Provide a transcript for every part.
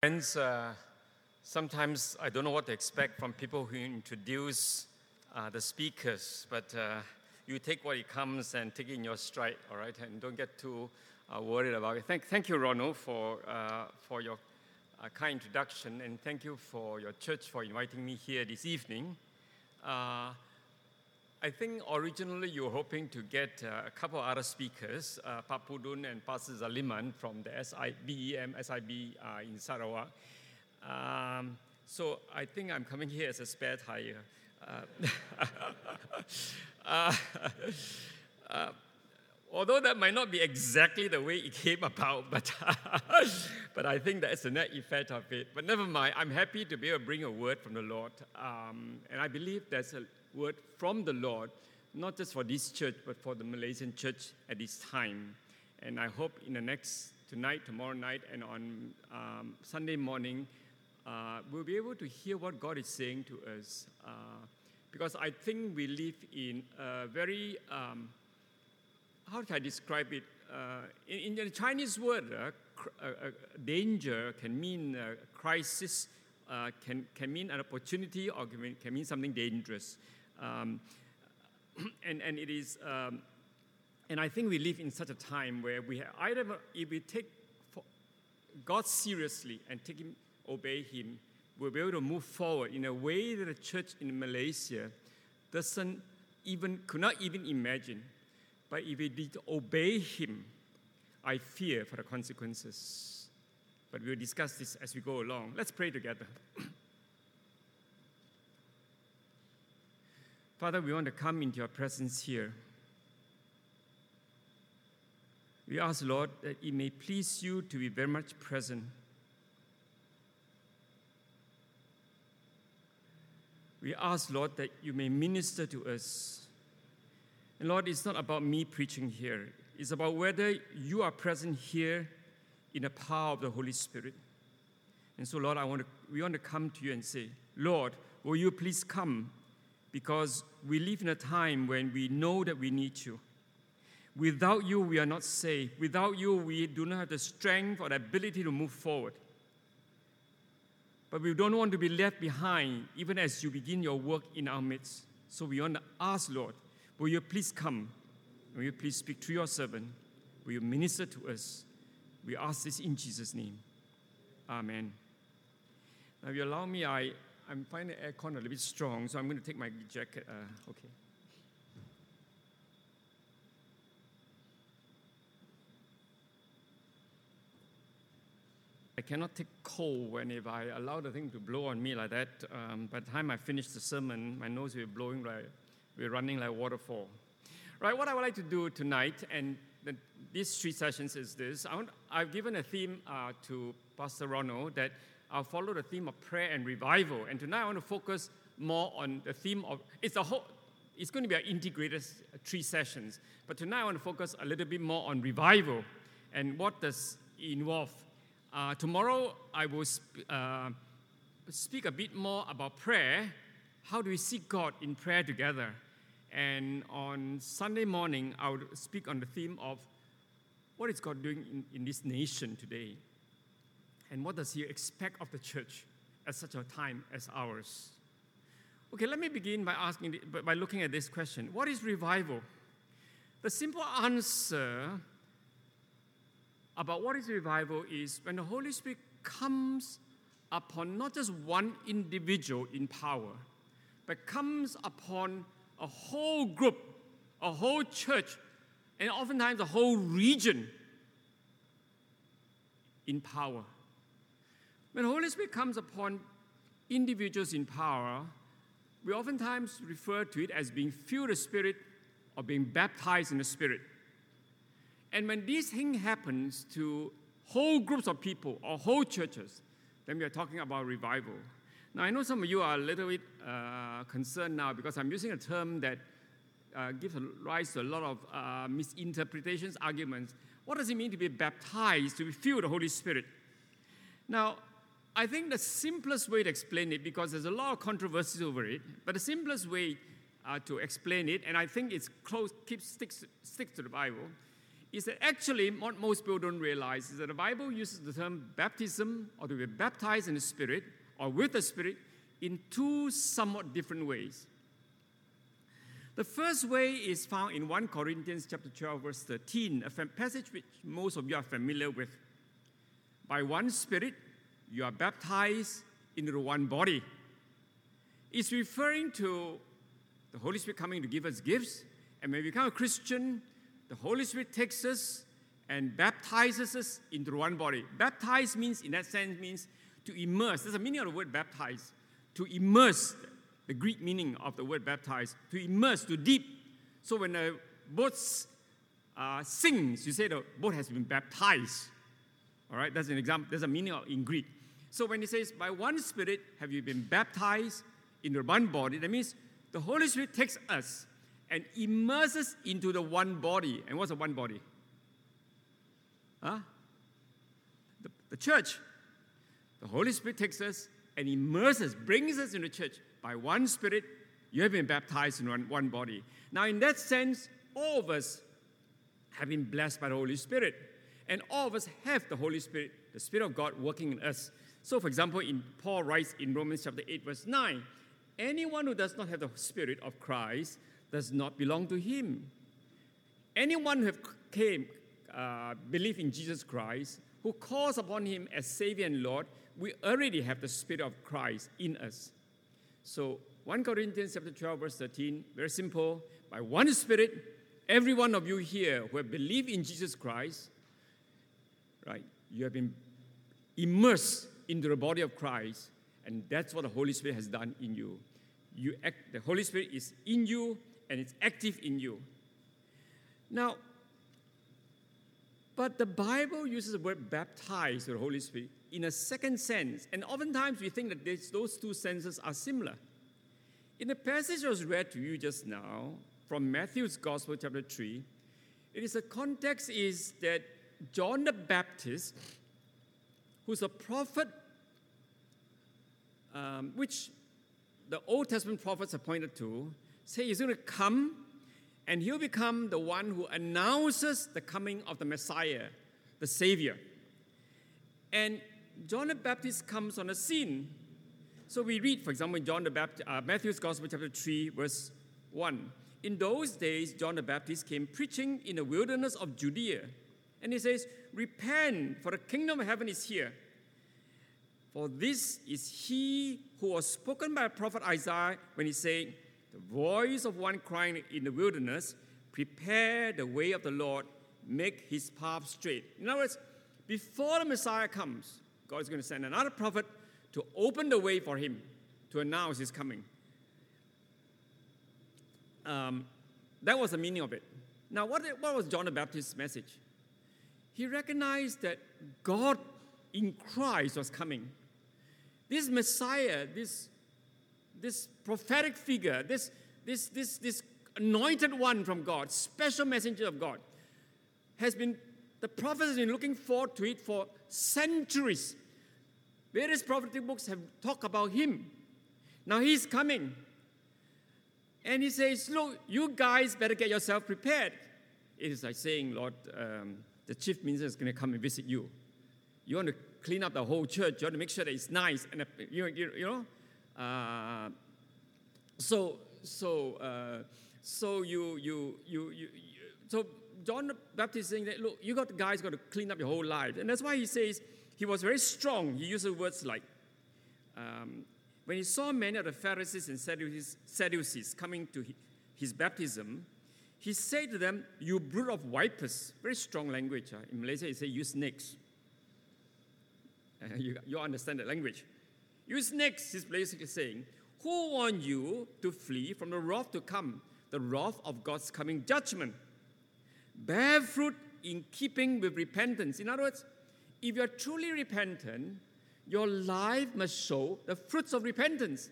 Friends, uh, sometimes I don't know what to expect from people who introduce uh, the speakers, but uh, you take what it comes and take it in your stride, all right, and don't get too uh, worried about it. Thank, thank you, Ronald, for, uh, for your uh, kind introduction, and thank you for your church for inviting me here this evening. I think originally you were hoping to get uh, a couple other speakers, uh, Pak Pudun and Pastor Zaliman from the SIBEM, SIB uh, in Sarawak. Um, so I think I'm coming here as a spare tire. Uh, uh, uh, although that might not be exactly the way it came about, but, but I think that's the net effect of it. But never mind, I'm happy to be able to bring a word from the Lord. Um, and I believe there's a word from the Lord, not just for this church, but for the Malaysian church at this time. And I hope in the next, tonight, tomorrow night, and on um, Sunday morning, uh, we'll be able to hear what God is saying to us. Uh, because I think we live in a very, um, how can I describe it? Uh, in, in, the Chinese word, uh, uh, uh, danger can mean crisis, can, can mean an opportunity, or can mean, can mean something dangerous. Um, and, and it is, um, and I think we live in such a time where we have, either if we take God seriously and take him, obey him, we'll be able to move forward in a way that the church in Malaysia doesn't even, could not even imagine. But if we did obey him, I fear for the consequences. But we'll discuss this as we go along. Let's pray together. Father, we want to come into your presence here. We ask, Lord, that it may please you to be very much present. We ask, Lord, that you may minister to us. And Lord, it's not about me preaching here, it's about whether you are present here in the power of the Holy Spirit. And so, Lord, I want to, we want to come to you and say, Lord, will you please come because we live in a time when we know that we need you. Without you, we are not safe. Without you, we do not have the strength or the ability to move forward. But we don't want to be left behind even as you begin your work in our midst. So we want to ask, Lord, will you please come? Will you please speak to your servant? Will you minister to us? We ask this in Jesus' name. Amen. Now, if you allow me, I I'm finding the aircon a little bit strong, so I'm going to take my jacket. Uh, okay. I cannot take cold when if I allow the thing to blow on me like that. Um, by the time I finish the sermon, my nose will be blowing like we're running like waterfall. Right, what I would like to do tonight, and the, these three sessions is this. I have given a theme uh, to Pastor Ronald that I'll follow the theme of prayer and revival. And tonight I want to focus more on the theme of it's a whole it's going to be an integrated three sessions. But tonight I want to focus a little bit more on revival and what does it involve. Uh, tomorrow I will sp- uh, speak a bit more about prayer. How do we seek God in prayer together? And on Sunday morning, I will speak on the theme of what is God doing in, in this nation today and what does he expect of the church at such a time as ours? Okay, let me begin by asking by looking at this question. What is revival? The simple answer about what is revival is when the Holy Spirit comes upon not just one individual in power, but comes upon a whole group, a whole church, and oftentimes a whole region in power. When the Holy Spirit comes upon individuals in power, we oftentimes refer to it as being filled with the Spirit or being baptized in the Spirit. And when this thing happens to whole groups of people or whole churches, then we are talking about revival. Now, I know some of you are a little bit uh, concerned now because I'm using a term that uh, gives rise to a lot of uh, misinterpretations, arguments. What does it mean to be baptized, to be filled with the Holy Spirit? Now, I think the simplest way to explain it, because there's a lot of controversies over it, but the simplest way uh, to explain it, and I think it's close, keeps sticks, sticks to the Bible, is that actually what most people don't realize is that the Bible uses the term baptism or to be baptized in the Spirit or with the Spirit in two somewhat different ways. The first way is found in 1 Corinthians chapter 12 verse 13, a passage which most of you are familiar with. By one spirit you are baptized into one body. It's referring to the Holy Spirit coming to give us gifts, and when we become a Christian, the Holy Spirit takes us and baptizes us into one body. Baptize means, in that sense, means to immerse. There's a meaning of the word baptize. To immerse, the Greek meaning of the word baptize, to immerse, to deep. So when a boat uh, sings, you say the boat has been baptized. All right, that's an example. There's a meaning in Greek. So when he says, by one Spirit have you been baptized into one body, that means the Holy Spirit takes us and immerses into the one body. And what's the one body? Huh? The, the church. The Holy Spirit takes us and immerses, brings us into the church. By one Spirit, you have been baptized in one, one body. Now, in that sense, all of us have been blessed by the Holy Spirit. And all of us have the Holy Spirit, the Spirit of God working in us. So, for example, in Paul writes in Romans chapter 8, verse 9, anyone who does not have the Spirit of Christ does not belong to him. Anyone who have came, uh, believe in Jesus Christ, who calls upon him as Savior and Lord, we already have the Spirit of Christ in us. So 1 Corinthians chapter 12, verse 13, very simple. By one Spirit, every one of you here who have believed in Jesus Christ, right, you have been immersed into the body of Christ, and that's what the Holy Spirit has done in you. You act, the Holy Spirit is in you and it's active in you. Now, but the Bible uses the word baptize the Holy Spirit in a second sense, and oftentimes we think that this, those two senses are similar. In the passage I was read to you just now from Matthew's Gospel, chapter 3, it is a context is that John the Baptist, who's a prophet, um, which the Old Testament prophets are pointed to, say he's going to come and he'll become the one who announces the coming of the Messiah, the Savior. And John the Baptist comes on the scene. So we read, for example, in John the Baptist, uh, Matthew's Gospel, chapter 3, verse 1. In those days, John the Baptist came preaching in the wilderness of Judea. And he says, Repent, for the kingdom of heaven is here. For this is he who was spoken by prophet Isaiah when he said, the voice of one crying in the wilderness, prepare the way of the Lord, make his path straight. In other words, before the Messiah comes, God is going to send another prophet to open the way for him, to announce his coming. Um, that was the meaning of it. Now, what, what was John the Baptist's message? He recognized that God in Christ was coming. This Messiah, this this prophetic figure, this, this, this, this anointed one from God, special messenger of God, has been, the prophets have been looking forward to it for centuries. Various prophetic books have talked about him. Now he's coming. And he says, Look, you guys better get yourself prepared. It is like saying, Lord, um, the chief minister is going to come and visit you. You want to clean up the whole church. You want to make sure that it's nice. And, you, you, you know, uh, so so uh, so you, you you you so John the Baptist saying that look, you got the guys got to clean up your whole life, and that's why he says he was very strong. He uses words like. Um, when he saw many of the Pharisees and Sadducees coming to his baptism, he said to them, You brood of vipers. Very strong language. Uh. In Malaysia, he says, You snakes. Uh, you, you understand the language. Use next, he's basically saying, Who warned you to flee from the wrath to come, the wrath of God's coming judgment? Bear fruit in keeping with repentance. In other words, if you're truly repentant, your life must show the fruits of repentance.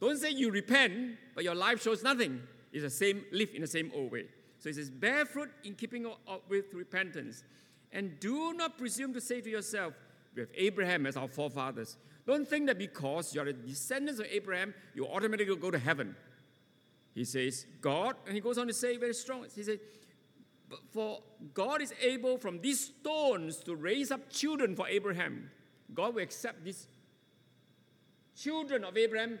Don't say you repent, but your life shows nothing. It's the same, live in the same old way. So it says, bear fruit in keeping up with repentance. And do not presume to say to yourself, we have Abraham as our forefathers. Don't think that because you're the descendants of Abraham, you automatically go to heaven. He says, God, and he goes on to say very strong, he says, For God is able from these stones to raise up children for Abraham. God will accept these children of Abraham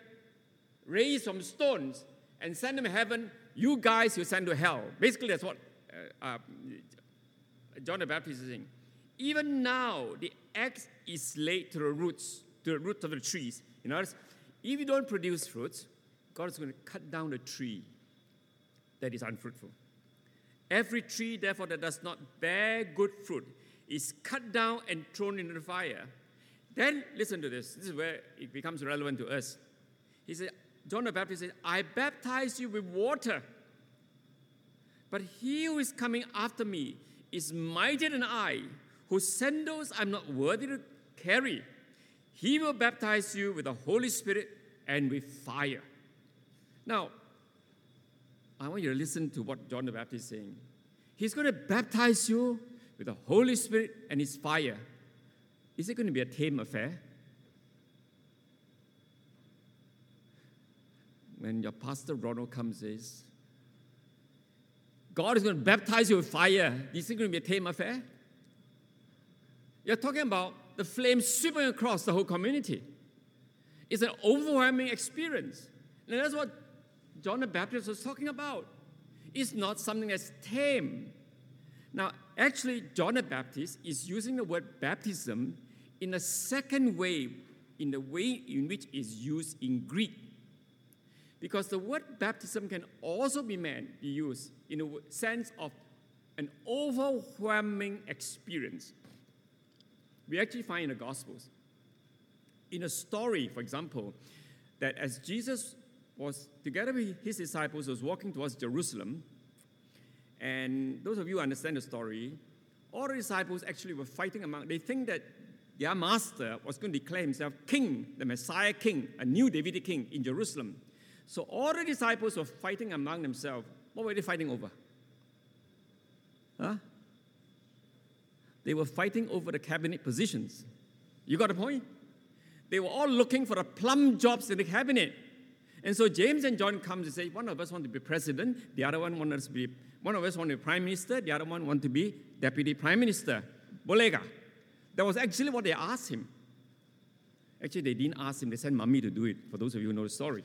raised from stones and send them to heaven. You guys you send to hell. Basically, that's what uh, uh, John the Baptist is saying. Even now, the axe is laid to the roots, to the roots of the trees. In other words, if you don't produce fruits, God is going to cut down the tree that is unfruitful. Every tree, therefore, that does not bear good fruit is cut down and thrown into the fire. Then, listen to this. This is where it becomes relevant to us. He said, John the Baptist said, I baptize you with water. But he who is coming after me is mightier than I, whose sandals I'm not worthy to carry. He will baptize you with the Holy Spirit and with fire. Now, I want you to listen to what John the Baptist is saying. He's going to baptize you with the Holy Spirit and his fire. Is it going to be a tame affair? When your pastor Ronald comes says, God is going to baptize you with fire. This Is going to be a tame affair? You're talking about the flame sweeping across the whole community. It's an overwhelming experience. And that's what John the Baptist was talking about. It's not something that's tame. Now, actually, John the Baptist is using the word baptism in a second way, in the way in which it's used in Greek. Because the word baptism can also be meant, be used in a sense of an overwhelming experience. We actually find in the Gospels, in a story, for example, that as Jesus was together with his disciples was walking towards Jerusalem. And those of you who understand the story, all the disciples actually were fighting among. They think that their master was going to declare himself king, the Messiah king, a new Davidic king in Jerusalem. So all the disciples were fighting among themselves. What were they fighting over? Huh? They were fighting over the cabinet positions. You got the point? They were all looking for the plum jobs in the cabinet. And so James and John comes and say, one of us want to be president, the other one wants to be, one of us want to be prime minister, the other one want to be deputy prime minister. Bolega. That was actually what they asked him. Actually, they didn't ask him, they sent mommy to do it, for those of you who know the story.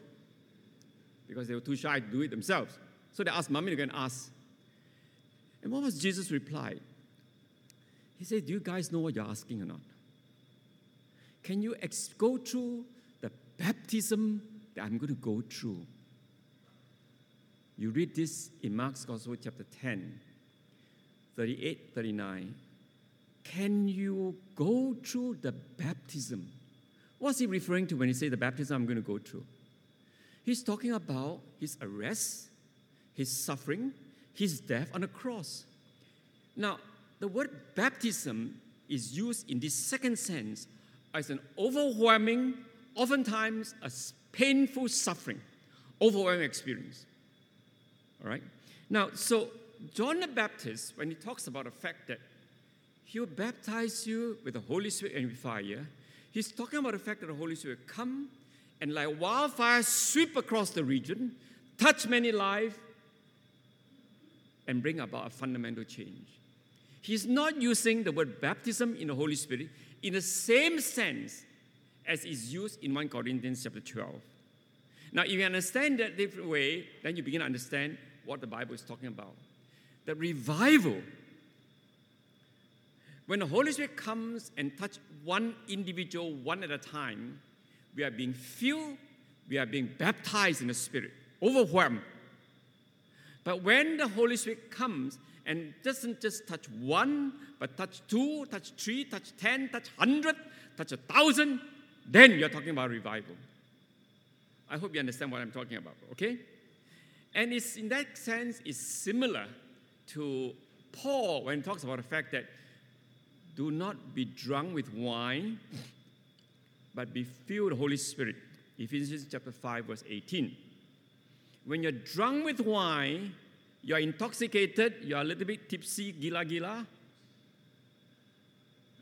Because they were too shy to do it themselves. So they asked mommy to go and ask. And what was Jesus' reply? He said, Do you guys know what you're asking or not? Can you ex- go through the baptism that I'm going to go through. You read this in Mark's Gospel, chapter 10, 38, 39. Can you go through the baptism? What's he referring to when he says the baptism I'm going to go through? He's talking about his arrest, his suffering, his death on the cross. Now, the word baptism is used in this second sense as an overwhelming, oftentimes a painful suffering, overwhelming experience. All right? Now, so John the Baptist, when he talks about the fact that he will baptize you with the Holy Spirit and with fire, he's talking about the fact that the Holy Spirit will come and like wildfire sweep across the region, touch many lives, and bring about a fundamental change. He's not using the word baptism in the Holy Spirit in the same sense as is used in 1 Corinthians chapter 12. Now, if you understand that different way, then you begin to understand what the Bible is talking about. The revival, when the Holy Spirit comes and touch one individual one at a time, we are being filled, we are being baptized in the Spirit, overwhelmed. But when the Holy Spirit comes and doesn't just touch one, but touch two, touch three, touch ten, touch hundred, touch a thousand, then you're talking about revival. I hope you understand what I'm talking about, okay? And it's in that sense, it's similar to Paul when he talks about the fact that do not be drunk with wine, but be filled with the Holy Spirit. Ephesians chapter 5, verse 18. When you're drunk with wine, you're intoxicated, you're a little bit tipsy, gila gila,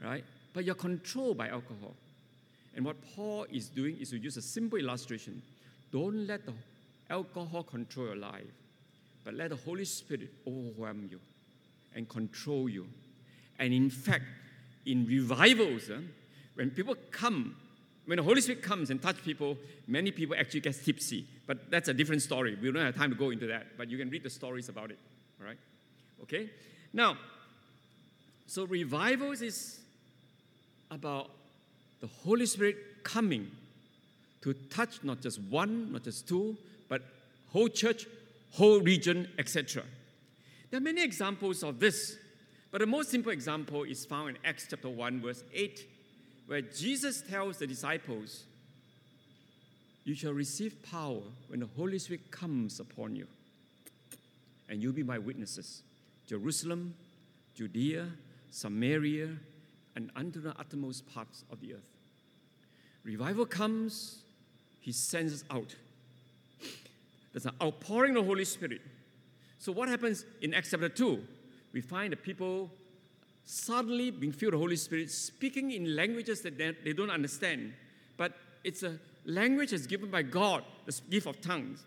right? But you're controlled by alcohol. And what Paul is doing is to use a simple illustration. Don't let the alcohol control your life, but let the Holy Spirit overwhelm you. and control you. And in fact, in revivals, uh, when people come, when the Holy Spirit comes and touch people, many people actually get tipsy. But that's a different story. We don't have time to go into that, but you can read the stories about it. All right? Okay? Now, so revivals is about the Holy Spirit coming to touch not just one, not just two, but whole church, whole region, etc. There are many examples of this, but the most simple example is found in Acts chapter 1, verse 8, where Jesus tells the disciples, You shall receive power when the Holy Spirit comes upon you, and you'll be my witnesses. Jerusalem, Judea, Samaria, and unto the uttermost parts of the earth. Revival comes, he sends us out. There's an outpouring of the Holy Spirit. So, what happens in Acts chapter 2? We find the people suddenly being filled with the Holy Spirit, speaking in languages that they, don't understand. But it's a language that's given by God, the gift of tongues.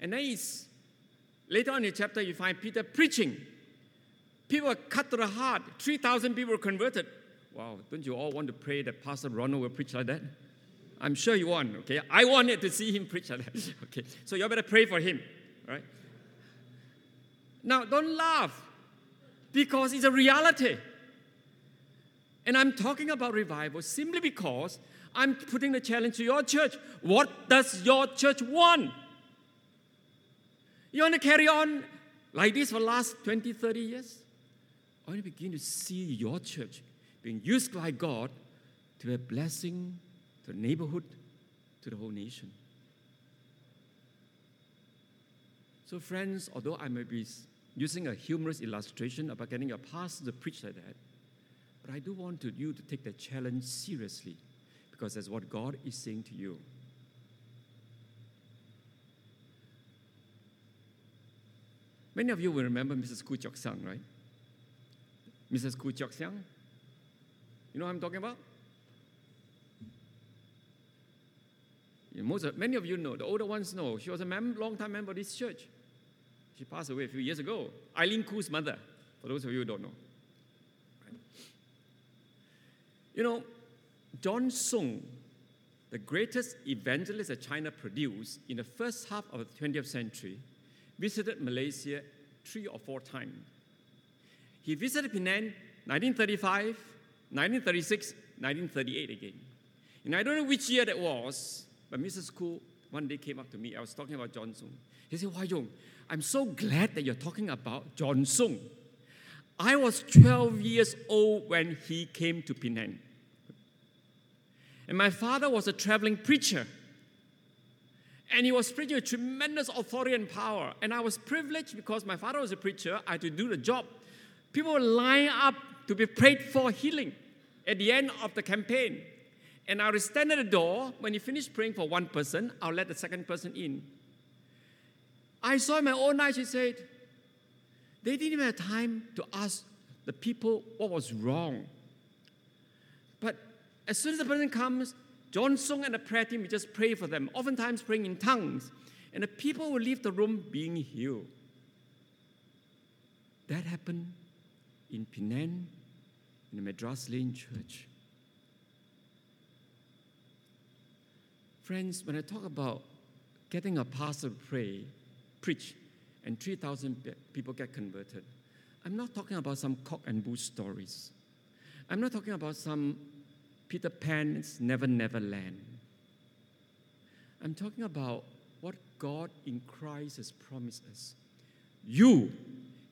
And then it's, later on in the chapter, you find Peter preaching. People are cut to the heart. 3,000 people were converted. Wow, don't you all want to pray that Pastor Ronald will preach like that? I'm sure you want, okay? I wanted to see him preach like that. okay, so you better pray for him, right? Now, don't laugh because it's a reality. And I'm talking about revival simply because I'm putting the challenge to your church. What does your church want? You want to carry on like this for the last 20, 30 years? Or you begin to see your church being used by God to be a blessing to the neighborhood, to the whole nation. So, friends, although I may be using a humorous illustration about getting a pastor to preach like that, but I do want you to take that challenge seriously because that's what God is saying to you. Many of you will remember Mrs. Koo Chok Sang, right? Mrs. Koo Chok Sang. You know what I'm talking about? most of, many of you know, the older ones know. She was a mem- long-time member of this church. She passed away a few years ago. Eileen Koo's mother, for those of you who don't know. You know, John Sung, the greatest evangelist that China produced in the first half of the 20th century, visited Malaysia three or four times. He visited Penang 1935, 1936, 1938 again. And I don't know which year that was, but Mrs. Koo one day came up to me. I was talking about John Sung. He said, Why, Yong, I'm so glad that you're talking about John Sung. I was 12 years old when he came to Penang. And my father was a traveling preacher. And he was preaching with tremendous authority and power. And I was privileged because my father was a preacher, I had to do the job. People would line up to be prayed for healing at the end of the campaign. And I would stand at the door. When you finish praying for one person, I'll let the second person in. I saw in my own eyes, she said, they didn't even have time to ask the people what was wrong. But as soon as the person comes, John Sung and the prayer team, we just pray for them, oftentimes praying in tongues. And the people will leave the room being healed. That happened in Penang, in the Madras Lane Church. Friends, when I talk about getting a pastor to pray, preach, and 3,000 people get converted, I'm not talking about some cock and bull stories. I'm not talking about some Peter Pan's Never Never Land. I'm talking about what God in Christ has promised us. You,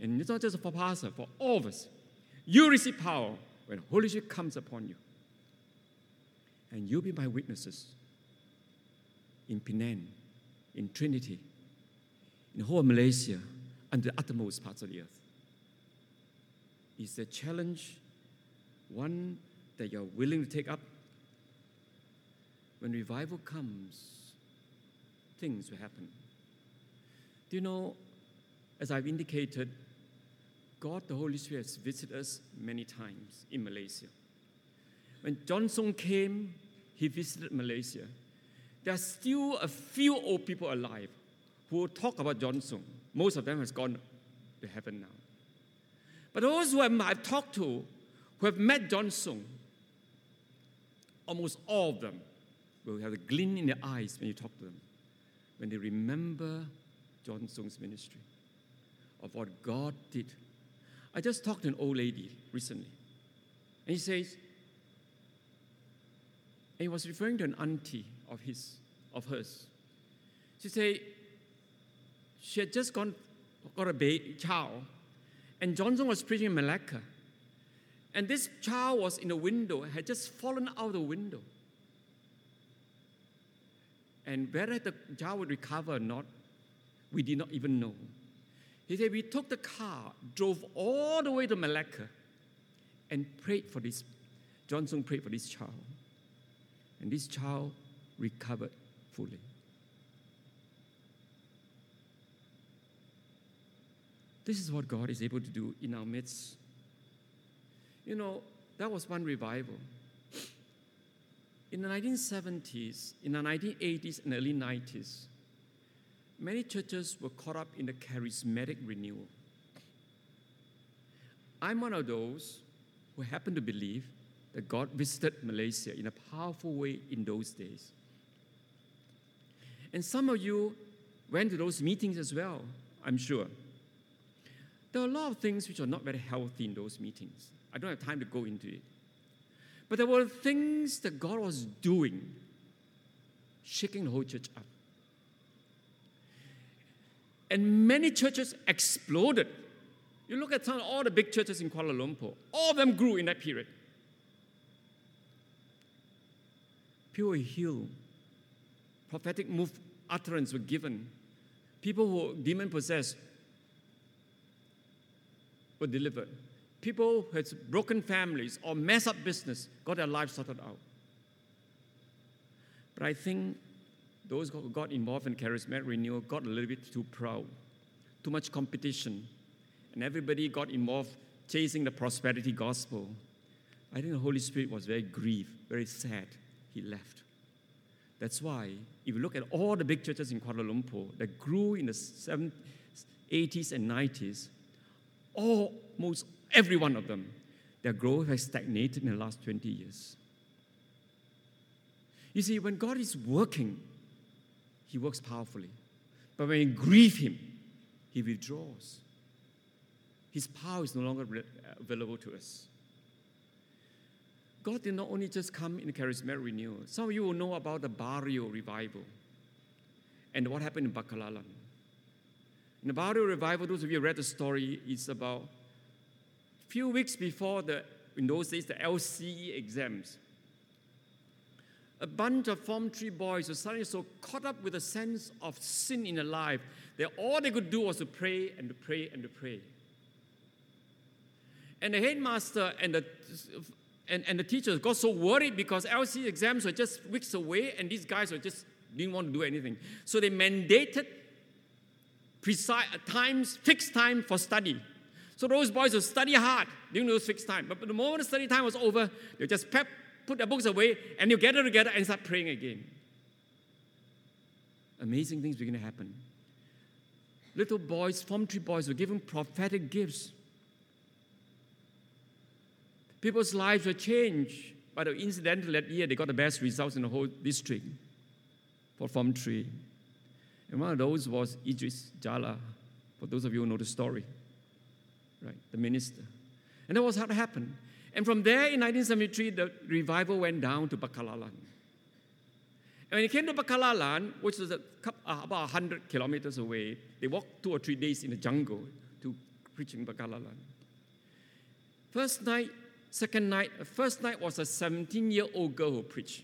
and it's not just for pastor, for all of us, you receive power when Holy Spirit comes upon you. And you'll be my witnesses in Penang, in Trinity, in whole Malaysia, and the uttermost parts of the earth. Is a challenge one that you're willing to take up? When revival comes, things will happen. Do you know, as I've indicated, God the Holy Spirit has visited us many times in Malaysia. When John Sung came, he visited Malaysia there are still a few old people alive who talk about John Sung. Most of them has gone to heaven now. But those who I've talked to, who have met John Sung, almost all of them will have a glint in their eyes when you talk to them, when they remember John Sung's ministry, of what God did. I just talked to an old lady recently, and he says, and he was referring to an auntie of his, of hers. She said she had just gone got a baby, child, and John Johnson was preaching in Malacca. And this child was in the window, had just fallen out the window. And whether the child would recover or not, we did not even know. He said, We took the car, drove all the way to Malacca, and prayed for this. John Sung prayed for this child. And this child recovered fully. This is what God is able to do in our midst. You know, that was one revival. In the 1970s, in the 1980s, and early 90s, many churches were caught up in the charismatic renewal. I'm one of those who happen to believe that God visited Malaysia in a powerful way in those days. And some of you went to those meetings as well, I'm sure. There are a lot of things which are not very healthy in those meetings. I don't have time to go into it. But there were things that God was doing, shaking the whole church up. And many churches exploded. You look at some, all the big churches in Kuala Lumpur, all of them grew in that period. People were healed. Prophetic move utterance were given. People who were demon possessed were delivered. People who had broken families or messed up business got their lives sorted out. But I think those who got involved in charismatic renewal got a little bit too proud, too much competition, and everybody got involved chasing the prosperity gospel. I think the Holy Spirit was very grieved, very sad. He left. That's why, if you look at all the big churches in Kuala Lumpur that grew in the 70s, 80s, and 90s, almost every one of them, their growth has stagnated in the last 20 years. You see, when God is working, He works powerfully. But when we grieve Him, He withdraws. His power is no longer uh, available to us. God did not only just come in charismatic renewal. Some of you will know about the Bario revival and what happened in Ba'kelalan. In the Bario revival, those of you who read the story, it's about few weeks before the, in those days, the LCE exams. A bunch of Form 3 boys were suddenly so caught up with a sense of sin in their life that all they could do was to pray and to pray and to pray. And the headmaster and the and, and the teachers got so worried because LC exams were just weeks away and these guys were just didn't want to do anything. So they mandated precise times, fixed time for study. So those boys would study hard during those fixed time. But the moment the study time was over, they just pep, put their books away and they gather together and start praying again. Amazing things begin to happen. Little boys, form three boys, were given prophetic gifts. People's lives were changed. But incidentally, that year they got the best results in the whole district for Form 3. And one of those was Idris Jala, for those of you who know the story, right? The minister. And that was how it happened. And from there in 1973, the revival went down to Ba'kelalan. And when it came to Ba'kelalan, which was a, uh, about 100 kilometers away, they walked two or three days in the jungle to preach in Ba'kelalan. First night, Second night, first night was a 17 year old girl who preached,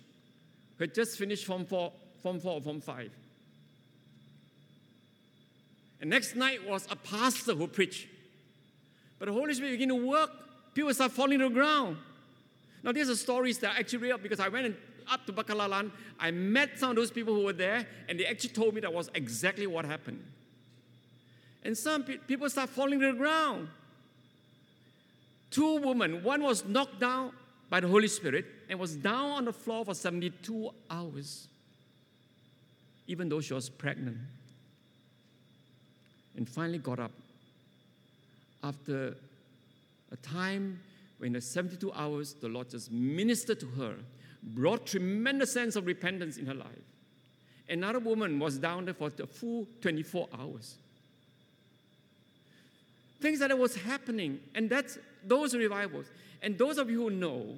who had just finished Form 4, Form 4 or Form 5. And next night was a pastor who preached. But the Holy Spirit began to work. People start falling to the ground. Now, these are stories that I actually real because I went up to Ba'kelalan. I met some of those people who were there, and they actually told me that was exactly what happened. And some pe- people start falling to the ground two women. One was knocked down by the Holy Spirit and was down on the floor for 72 hours, even though she was pregnant. And finally got up after a time when the 72 hours the Lord just ministered to her, brought tremendous sense of repentance in her life. Another woman was down there for the full 24 hours. Things that was happening, and that's those revivals. And those of you who know,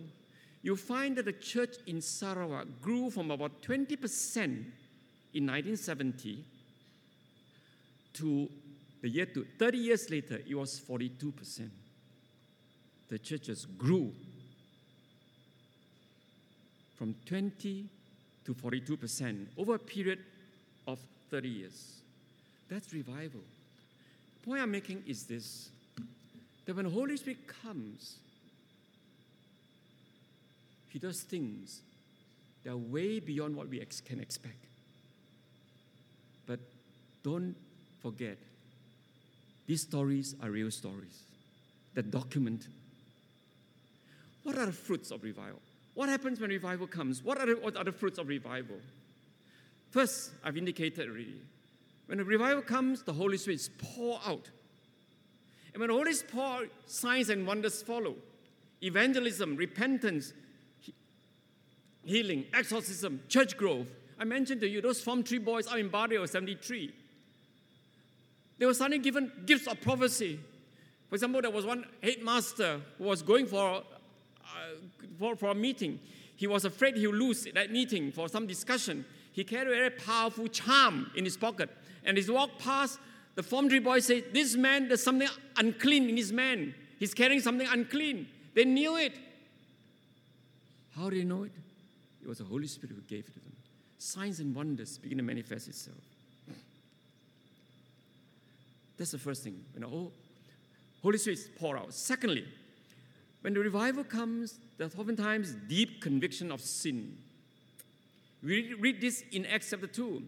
you find that the church in Sarawak grew from about 20% in 1970 to the year to 30 years later, it was 42%. The churches grew from 20 to 42% over a period of 30 years. That's revival. The point I'm making is this that when the Holy Spirit comes, He does things that are way beyond what we ex- can expect. But don't forget, these stories are real stories that document what are the fruits of revival. What happens when revival comes? What are the, what are the fruits of revival? First, I've indicated already. When a revival comes, the Holy Spirit is poured out. And when the Holy Spirit pour out, signs and wonders follow. Evangelism, repentance, healing, exorcism, church growth. I mentioned to you, those Form 3 boys are in Bario 73. They were suddenly given gifts of prophecy. For example, there was one headmaster who was going for uh, for, for a meeting. He was afraid he would lose that meeting for some discussion. He carried a very powerful charm in his pocket. And as he walked past, the form boys said, This man, there's something unclean in his man. He's carrying something unclean. They knew it. How did they know it? It was the Holy Spirit who gave it to them. Signs and wonders begin to manifest itself. That's the first thing. You know, Holy Spirit is poured out. Secondly, when the revival comes, there's oftentimes deep conviction of sin. We read this in Acts chapter 2.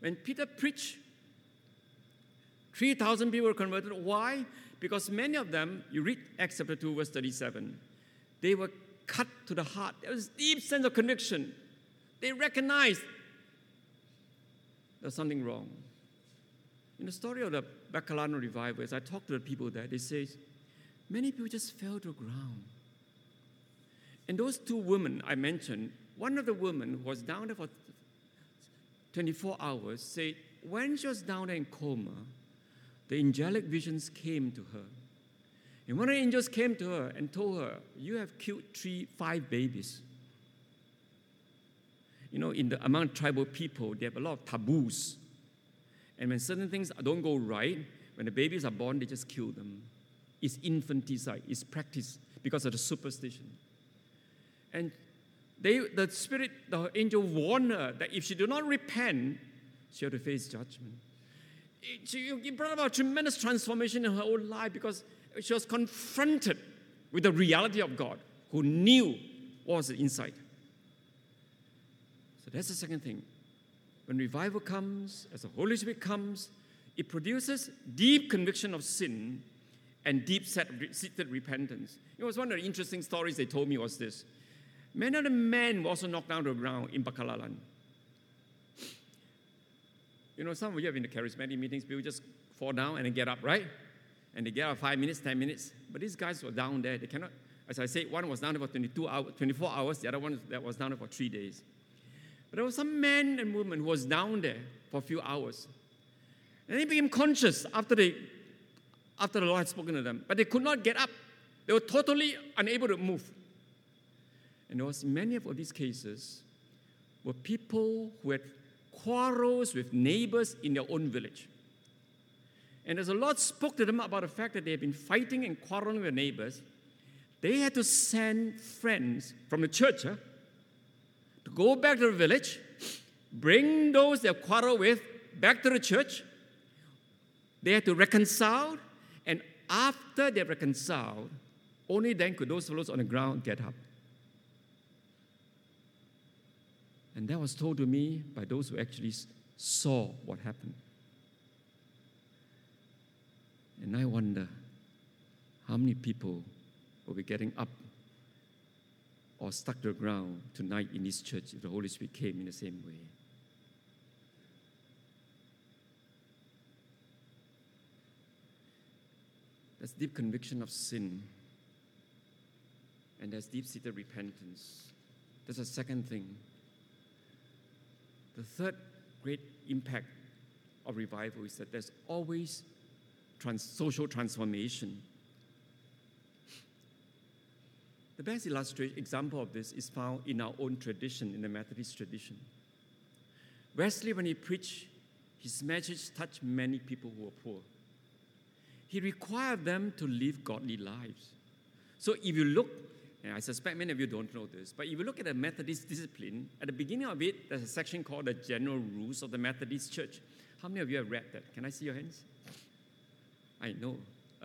When Peter preached, 3,000 people were converted. Why? Because many of them, you read Acts chapter 2, verse 37, they were cut to the heart. There was deep sense of conviction. They recognized there's something wrong. In the story of the Ba'kelalan revival, as I talked to the people there, they say, many people just fell to the ground. And those two women I mentioned, one of the women was down there for 24 hours said when she was down there in coma, the angelic visions came to her. And one of the angels came to her and told her, You have killed three, five babies. You know, in the, among tribal people, they have a lot of taboos. And when certain things don't go right, when the babies are born, they just kill them It's infanticide, it's practiced because of the superstition. And they, the spirit, the angel warned her that if she did not repent, she had to face judgment. It, it brought about tremendous transformation in her own life because she was confronted with the reality of God, who knew what was inside. So that's the second thing. When revival comes, as the Holy Spirit comes, it produces deep conviction of sin and deep-seated repentance. It was one of the interesting stories they told me was this. Many of the men were also knocked down to the ground in Ba'kelalan. You know, some of you have been to charismatic meetings, people just fall down and then get up, right? And they get up five minutes, 10 minutes. But these guys were down there. They cannot, as I said, one was down there for 22 hours, 24 hours, the other one that was down there for three days. But there was some man and woman who was down there for a few hours. And they became conscious after they after the Lord had spoken to them, but they could not get up. They were totally unable to move. And there was many of these cases were people who had quarrels with neighbors in their own village. And as the Lord spoke to them about the fact that they had been fighting and quarreling with neighbors, they had to send friends from the church huh, go back to the village, bring those they quarreled with back to the church. They had to reconcile and after they reconciled, only then could those fellows on the ground get up. And that was told to me by those who actually saw what happened. And I wonder how many people will be getting up or stuck to the ground tonight in this church if the Holy Spirit came in the same way. That's deep conviction of sin. and there's deep seated repentance. That's the second thing. The third great impact of revival is that there's always trans- social transformation. The best illustration example of this is found in our own tradition, in the Methodist tradition. Wesley, when he preached, his message touched many people who were poor. He required them to live godly lives. So if you look, and I suspect many of you don't know this, but if you look at the Methodist discipline, at the beginning of it, there's a section called the General Rules of the Methodist Church. How many of you have read that? Can I see your hands? I know.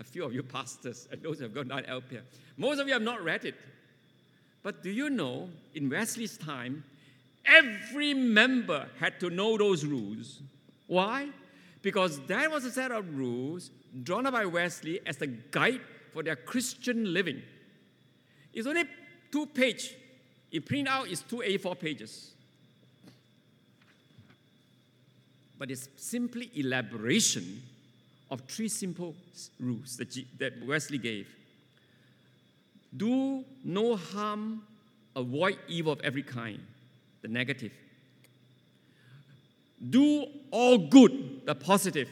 A few of you pastors and those who have gone down LPR. Most of you have not read it. But do you know, in Wesley's time, every member had to know those rules. Why? Because that was a set of rules drawn up by Wesley as the guide for their Christian living. It's only two page. It print out is two A4 pages. But it's simply elaboration of three simple rules that, that Wesley gave. Do no harm, avoid evil of every kind, the negative. Do all good, the positive.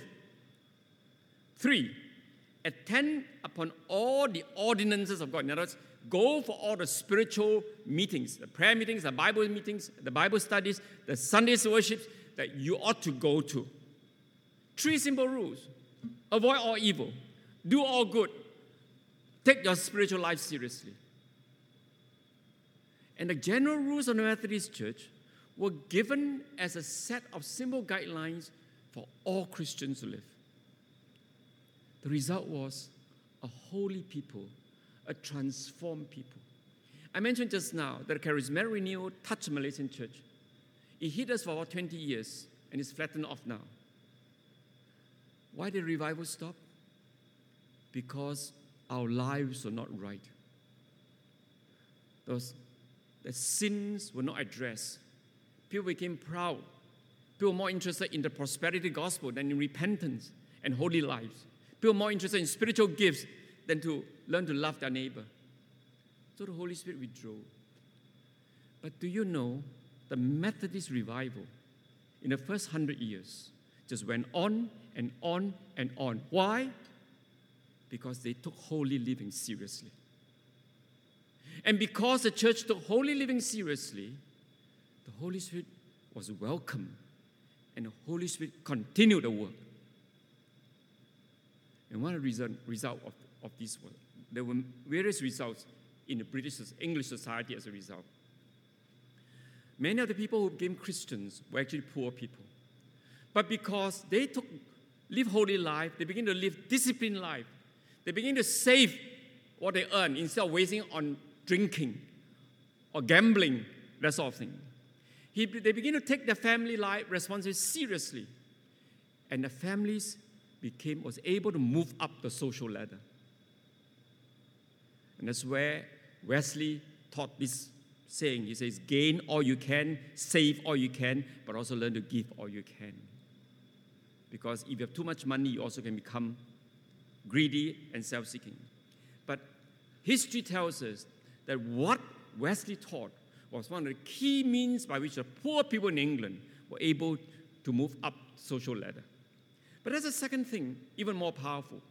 Three, attend upon all the ordinances of God. In other words, go for all the spiritual meetings, the prayer meetings, the Bible meetings, the Bible studies, the Sunday's worships that you ought to go to. Three simple rules avoid all evil, do all good, take your spiritual life seriously. And the general rules of the Methodist Church were given as a set of simple guidelines for all Christians to live. The result was a holy people, a transformed people. I mentioned just now that charismatic renewal touched the Malaysian church. It hit us for about 20 years and it's flattened off now. Why did revival stop? Because our lives were not right. Those the sins were not addressed. People became proud. People were more interested in the prosperity gospel than in repentance and holy lives. People were more interested in spiritual gifts than to learn to love their neighbor. So the Holy Spirit withdrew. But do you know the Methodist revival in the first hundred years just went on and on and on. Why? Because they took holy living seriously. And because the church took holy living seriously, the Holy Spirit was welcome and the Holy Spirit continued the work. And one the result, of, of this was there were various results in the British English society as a result. Many of the people who became Christians were actually poor people. But because they took live holy life, they begin to live disciplined life. They begin to save what they earn instead of wasting on drinking or gambling, that sort of thing. He, they begin to take their family life responsibility seriously. And the families became was able to move up the social ladder. And that's where Wesley taught this saying. He says, gain all you can, save all you can, but also learn to give all you can. Because if you have too much money, you also can become greedy and self seeking. But history tells us that what Wesley taught was one of the key means by which the poor people in England were able to move up social ladder. But there's a second thing, even more powerful.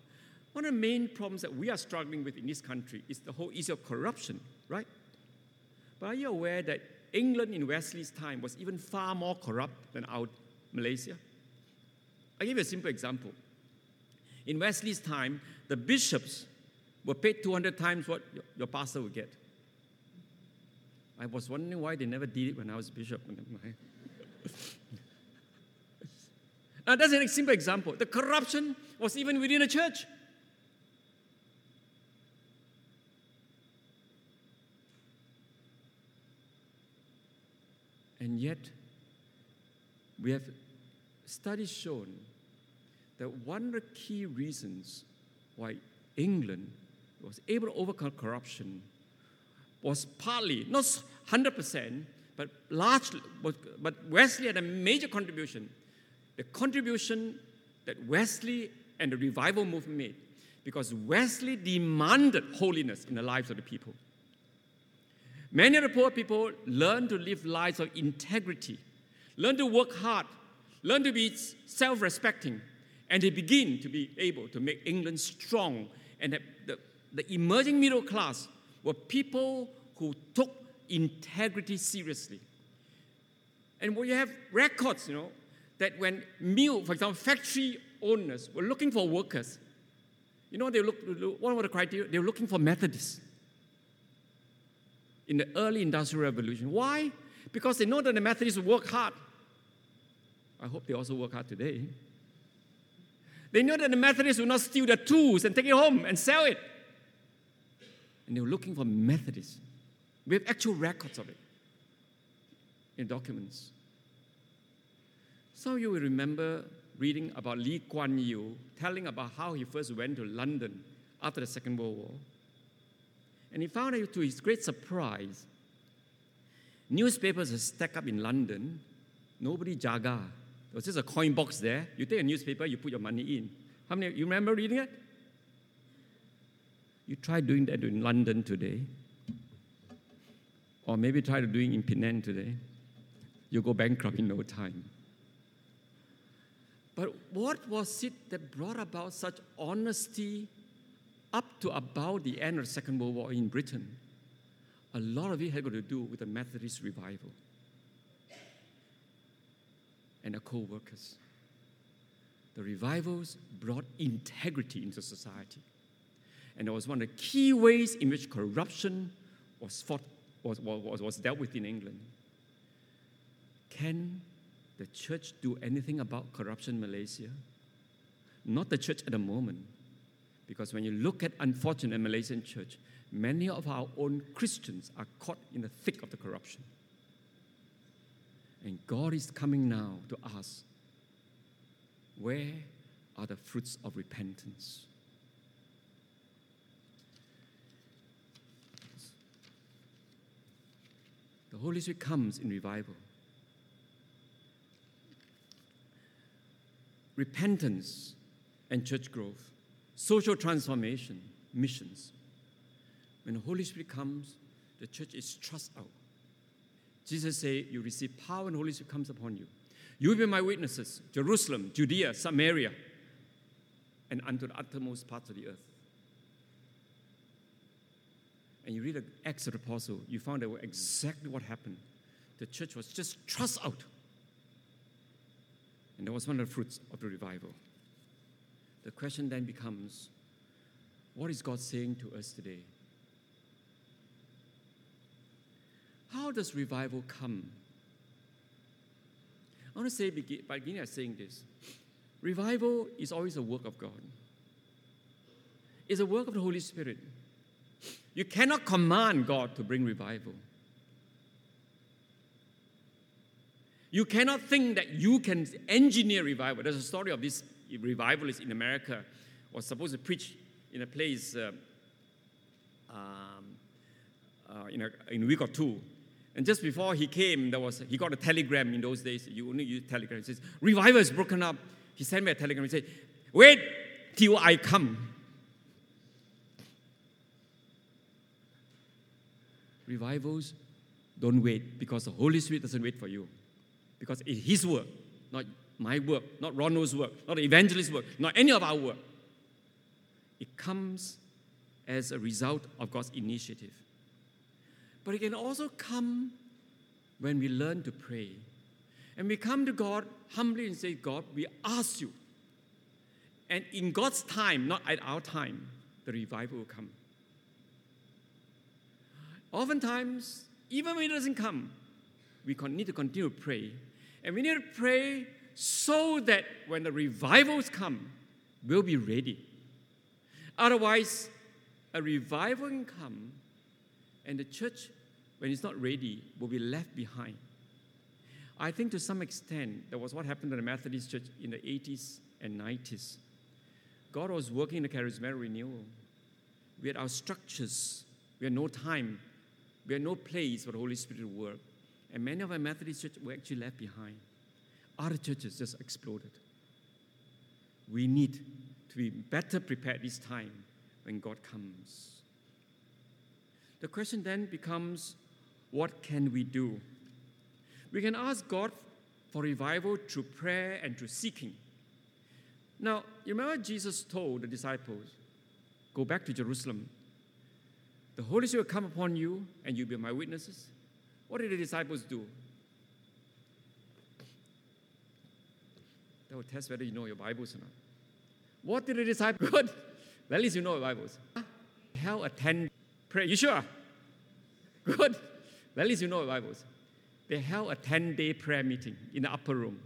One of the main problems that we are struggling with in this country is the whole issue of corruption, right? But are you aware that England in Wesley's time was even far more corrupt than our Malaysia? I'll give you a simple example. In Wesley's time, the bishops were paid 200 times what your pastor would get. I was wondering why they never did it when I was bishop. now, that's a simple example. The corruption was even within the church. And yet, we have studies shown that one of the key reasons why England was able to overcome corruption was partly, not 100%, but largely, but Wesley had a major contribution. The contribution that Wesley and the revival movement made, because Wesley demanded holiness in the lives of the people. Many of the poor people learn to live lives of integrity, learn to work hard, learn to be self respecting, and they begin to be able to make England strong. And the, the emerging middle class were people who took integrity seriously. And we have records, you know, that when mill, for example, factory owners were looking for workers, you know, they look, what were the criteria? They were looking for Methodists in the early industrial revolution. Why? Because they know that the Methodists work hard. I hope they also work hard today. They know that the Methodists will not steal their tools and take it home and sell it. And they were looking for Methodists. We have actual records of it in documents. Some of you will remember reading about Lee Kuan Yew telling about how he first went to London after the Second World War. And he found out to his great surprise, newspapers are stacked up in London, nobody jaga. Was just a coin box there. You take a newspaper, you put your money in. How many you remember reading it? You try doing that in London today. Or maybe try to doing in Penang today. You go bankrupt in no time. But what was it that brought about such honesty up to about the end of the Second World War in Britain? A lot of it had got to do with the Methodist revival and the co workers. The revivals brought integrity into society. And it was one of the key ways in which corruption was, fought, was, was, was dealt with in England. Can the church do anything about corruption in Malaysia? Not the church at the moment. Because when you look at unfortunate Malaysian church, many of our own Christians are caught in the thick of the corruption. And God is coming now to ask, where are the fruits of repentance? The Holy Spirit comes in revival. Repentance and church growth, social transformation, missions. When the Holy Spirit comes, the church is thrust out. Jesus said, You receive power and Holy Spirit comes upon you. You will be my witnesses, Jerusalem, Judea, Samaria, and unto the uttermost parts of the earth. And you read the Acts of the Apostle, you found out exactly what happened. The church was just thrust out. And that was one of the fruits of the revival. The question then becomes what is God saying to us today? How does revival come? I want to say by beginning by saying this revival is always a work of God, it's a work of the Holy Spirit. You cannot command God to bring revival. You cannot think that you can engineer revival. There's a story of this revivalist in America was supposed to preach in a place uh, um, uh, in, a, in a week or two. And just before he came, there was he got a telegram in those days. You only use telegram. Says, Revival is broken up. He sent me a telegram. He said, Wait till I come. Revivals don't wait because the Holy Spirit doesn't wait for you. Because it's His work, not my work, not Ronald's work, not evangelist's work, not any of our work. It comes as a result of God's initiative. But it can also come when we learn to pray. And we come to God humbly and say, God, we ask you. And in God's time, not at our time, the revival will come. Oftentimes, even when it doesn't come, we need to continue to pray. And we need to pray so that when the revivals come, we'll be ready. Otherwise, a revival can come, and the church, when it's not ready, will be left behind. I think to some extent, that was what happened to the Methodist Church in the 80s and 90s. God was working in the charismatic renewal. We had our structures, we had no time we had no place for the Holy Spirit to work. And many of our Methodist churches were actually left behind. Other churches just exploded. We need to be better prepared this time when God comes. The question then becomes what can we do? We can ask God for revival through prayer and through seeking. Now, you remember Jesus told the disciples, Go back to Jerusalem. The Holy Spirit will come upon you, and you'll be my witnesses. What did the disciples do? That will test whether you know your Bibles or not. What did the disciples? Good. At least you know your Bibles. Held a 10 prayer. You sure? Good. Well, At least you know the Bibles. They held a 10 day prayer meeting in the upper room.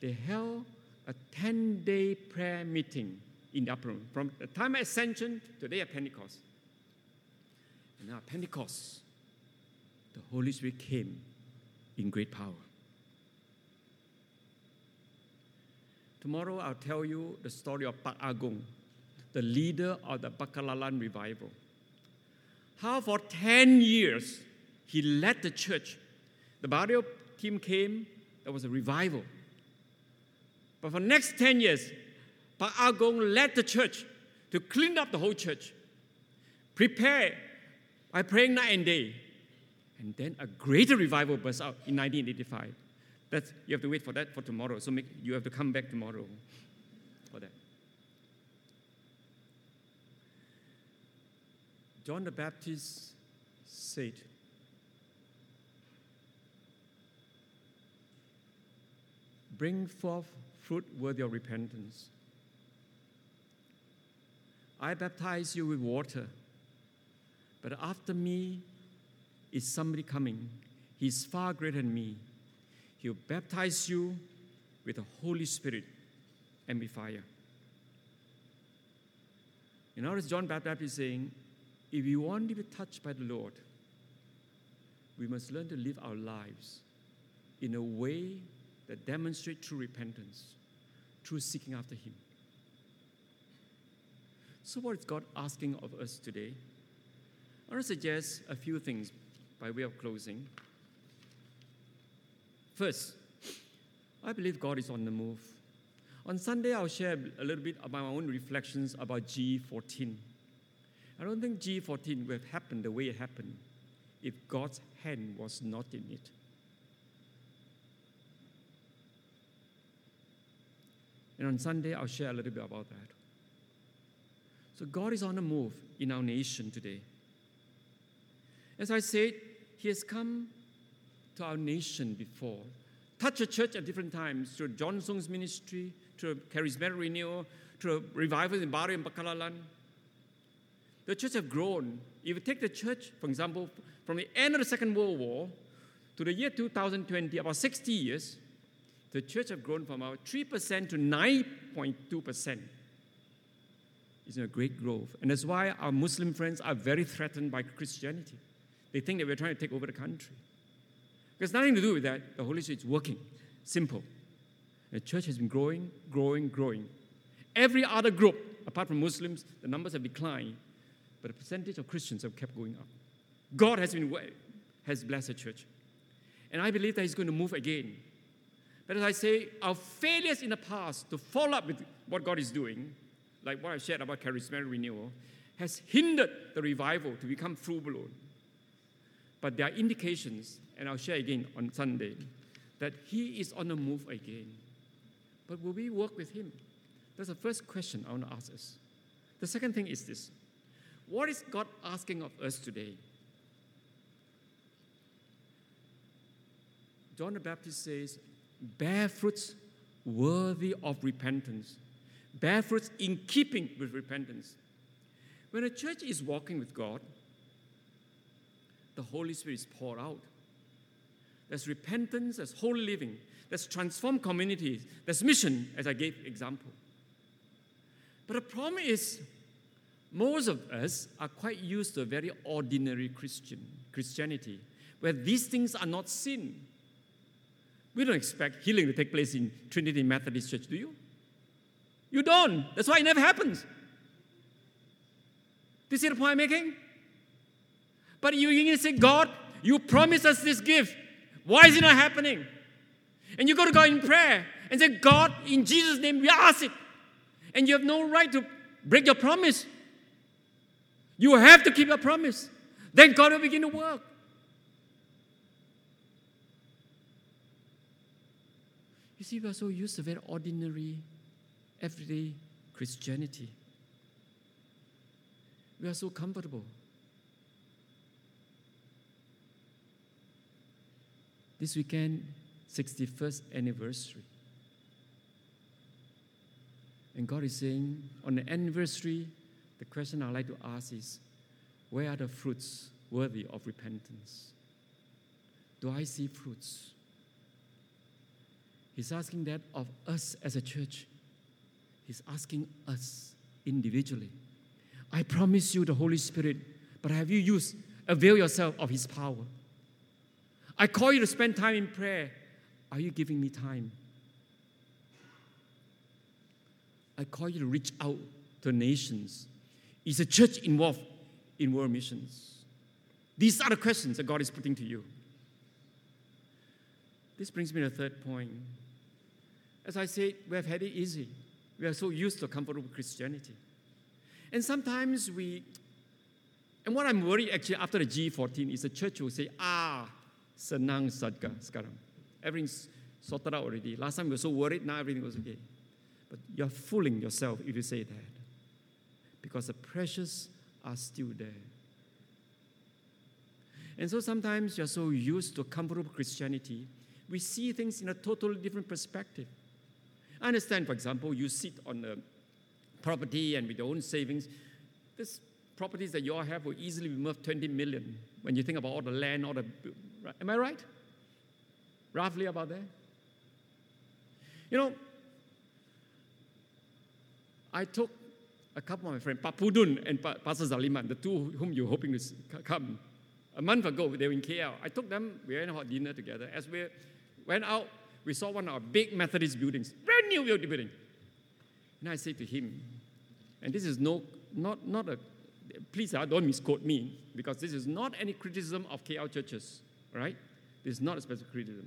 They held a 10 day prayer meeting in the upper room from the time of ascension to the day of Pentecost. And now, Pentecost, the Holy Spirit came in great power. Tomorrow, I'll tell you the story of Pak Agong, ah the leader of the Ba'kelalan revival. How for 10 years he led the church. The Bario team came, there was a revival. But for the next 10 years, Pak Agong led the church to clean up the whole church, prepare by praying night and day. And then a greater revival burst out in 1985. That's, you have to wait for that for tomorrow. So make, you have to come back tomorrow for that. John the Baptist said, Bring forth fruit worthy of repentance. I baptize you with water, but after me is somebody coming. He's far greater than me. He'll baptize you with the Holy Spirit and with fire. You notice John the Baptist is saying, if we want to be touched by the Lord, we must learn to live our lives in a way that demonstrates true repentance, true seeking after Him. So, what is God asking of us today? I want to suggest a few things by way of closing. First, I believe God is on the move. On Sunday, I'll share a little bit about my own reflections about G14. I don't think G14 would have happened the way it happened if God's hand was not in it. And on Sunday, I'll share a little bit about that. So, God is on the move in our nation today. As I said, He has come to our nation before, touched a church at different times through John Sung's ministry, through charismatic renewal, through revival in Bario and Ba'kelalan the church have grown. If you take the church, for example, from the end of the Second World War to the year 2020, about 60 years, the church have grown from about 3% to 9.2%. It's a great growth. And that's why our Muslim friends are very threatened by Christianity. They think that we're trying to take over the country. There's nothing to do with that. The Holy Spirit is working. Simple. The church has been growing, growing, growing. Every other group, apart from Muslims, the numbers have declined but the percentage of Christians have kept going up. God has been has blessed the church. And I believe that He's going to move again. But as I say, our failures in the past to follow up with what God is doing, like what I shared about charismatic renewal, has hindered the revival to become full blown. But there are indications, and I'll share again on Sunday, that He is on the move again. But will we work with Him? That's the first question I want to ask us. The second thing is this what is God asking of us today? John the Baptist says, bear fruits worthy of repentance, bear fruits in keeping with repentance. When a church is walking with God, the Holy Spirit is poured out. There's repentance, there's holy living, there's transformed communities, there's mission, as I gave example. But the problem is most of us are quite used to a very ordinary Christian Christianity, where these things are not sin. We don't expect healing to take place in Trinity Methodist Church, do you? You don't. That's why it never happens. Do you see the point I'm making? But you, you say, God, you promised us this gift. Why is it not happening? And you go to God in prayer and say, God, in Jesus' name, we ask it. And you have no right to break your promise. You have to keep your promise. Then God will begin to work. You see, we are so used to very ordinary, everyday Christianity. We are so comfortable. This weekend, 61st anniversary. And God is saying, on the anniversary, the question I'd like to ask is where are the fruits worthy of repentance? Do I see fruits? He's asking that of us as a church. He's asking us individually. I promise you the Holy Spirit, but have you used, avail yourself of His power? I call you to spend time in prayer. Are you giving me time? I call you to reach out to nations. Is the church involved in world missions? These are the questions that God is putting to you. This brings me to the third point. As I said, we have had it easy. We are so used to comfortable Christianity. And sometimes we, and what I'm worried actually after the G14 is the church will say, ah, senang sadka sekarang. Everything's sorted out already. Last time we were so worried, now everything was okay. But you're fooling yourself if you say that. Because the pressures are still there. And so sometimes you're so used to comfortable Christianity, we see things in a totally different perspective. I understand, for example, you sit on a property and with your own savings, this properties that you all have will easily be worth 20 million when you think about all the land, all the. Am I right? Roughly about that? You know, I took a couple of my friends, Papudun and Pastor Zaliman, the two whom you're hoping to come. A month ago, they were in KL. I took them, we had a dinner together. As we went out, we saw one of our big Methodist buildings, brand new building. And I said to him, and this is no, not, not a, please uh, don't misquote me, because this is not any criticism of KL churches, right? This is not a special criticism.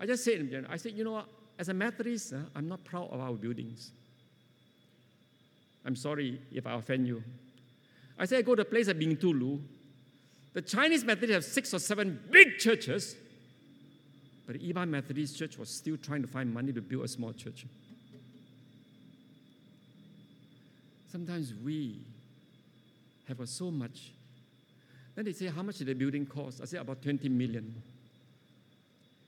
I just said to him, I said, you know what, as a Methodist, uh, I'm not proud of our buildings. I'm sorry if I offend you. I said, I go to a place at Bintulu. The Chinese Methodists have six or seven big churches, but the Iban Methodist Church was still trying to find money to build a small church. Sometimes we have so much. Then they say, How much did the building cost? I say, About 20 million.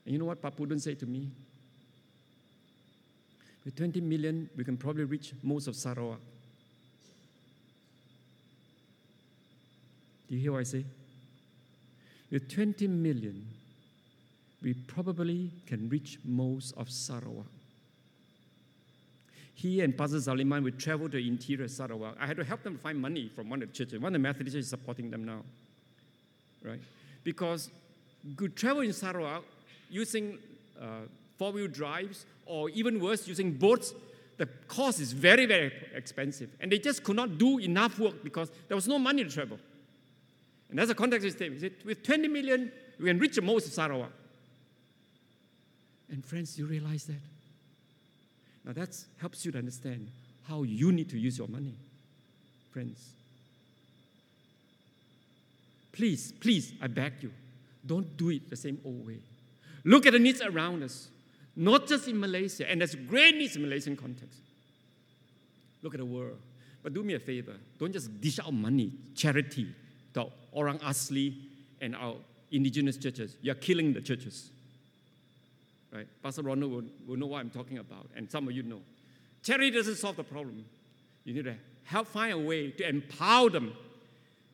And you know what Papudun said to me? With 20 million, we can probably reach most of Sarawak. You hear what I say? With 20 million, we probably can reach most of Sarawak. He and Pastor Zaliman would travel to the interior Sarawak. I had to help them find money from one of the churches. One of the Methodists is supporting them now. Right? Because good travel in Sarawak using uh, four-wheel drives or even worse, using boats, the cost is very, very expensive. And they just could not do enough work because there was no money to travel. And that's the context statement. He said, with 20 million, we can reach the most of Sarawak. And friends, you realize that? Now that helps you to understand how you need to use your money, friends. Please, please, I beg you, don't do it the same old way. Look at the needs around us, not just in Malaysia, and there's great needs in Malaysian context. Look at the world. But do me a favor, don't just dish out money, charity, Orang Asli and our indigenous churches. You're killing the churches right? Pastor Ronald will, will know what I'm talking about, and some of you know. Charity doesn't solve the problem. You need to help find a way to empower them.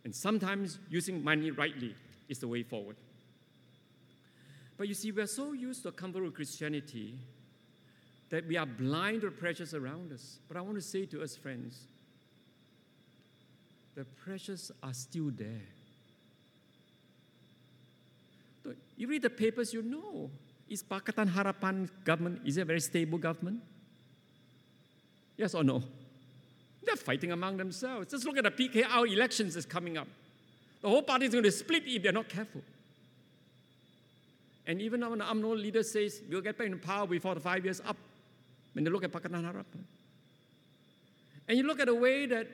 And sometimes using money rightly is the way forward. But you see, we're so used to a comfortable Christianity that we are blind to the pressures around us. But I want to say to us, friends, the pressures are still there. You read the papers, you know is Pakatan Harapan government, is it a very stable government? Yes or no? They're fighting among themselves. Just look at the PKR elections that's coming up. The whole party is going to split if they're not careful. And even when the UMNO leader says we'll get back in power before the five years up, when they look at Pakatan Harapan. And you look at the way that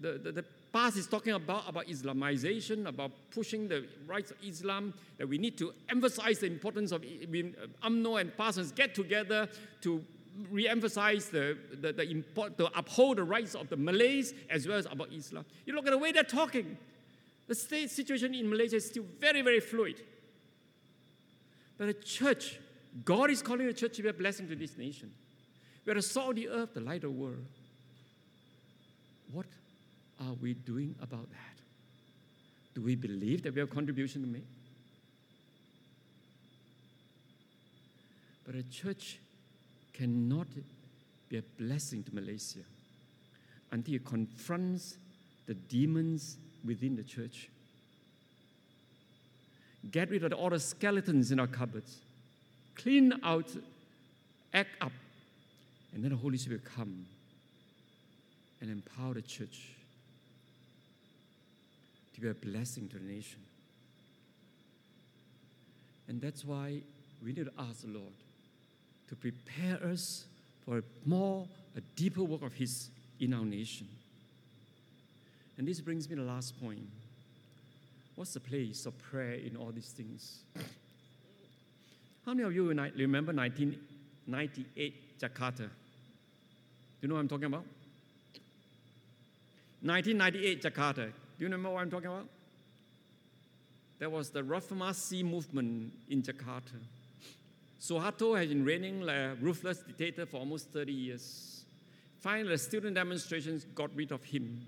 the, the, the past is talking about, about Islamization, about pushing the rights of Islam, that we need to emphasize the importance of uh, UMNO and Parsons get together to re-emphasize the, the, the import, to uphold the rights of the Malays as well as about Islam. You look at the way they're talking. The state situation in Malaysia is still very, very fluid. But the church, God is calling the church to be a blessing to this nation. We are the salt of the earth, the light of the world. What are we doing about that? Do we believe that we have contribution to make? But a church cannot be a blessing to Malaysia until it confronts the demons within the church. Get rid of all the skeletons in our cupboards. Clean out, act up, and then the Holy Spirit will come and empower the church be a blessing to the nation. And that's why we need to ask the Lord to prepare us for a more, a deeper work of His in our nation. And this brings me to the last point. What's the place of prayer in all these things? How many of you remember 1998 Jakarta? Do you know what I'm talking about? 1998 Jakarta. Do you remember what I'm talking about? There was the Reformasi movement in Jakarta. Suharto has been reigning like a ruthless dictator for almost 30 years. Finally, the student demonstrations got rid of him.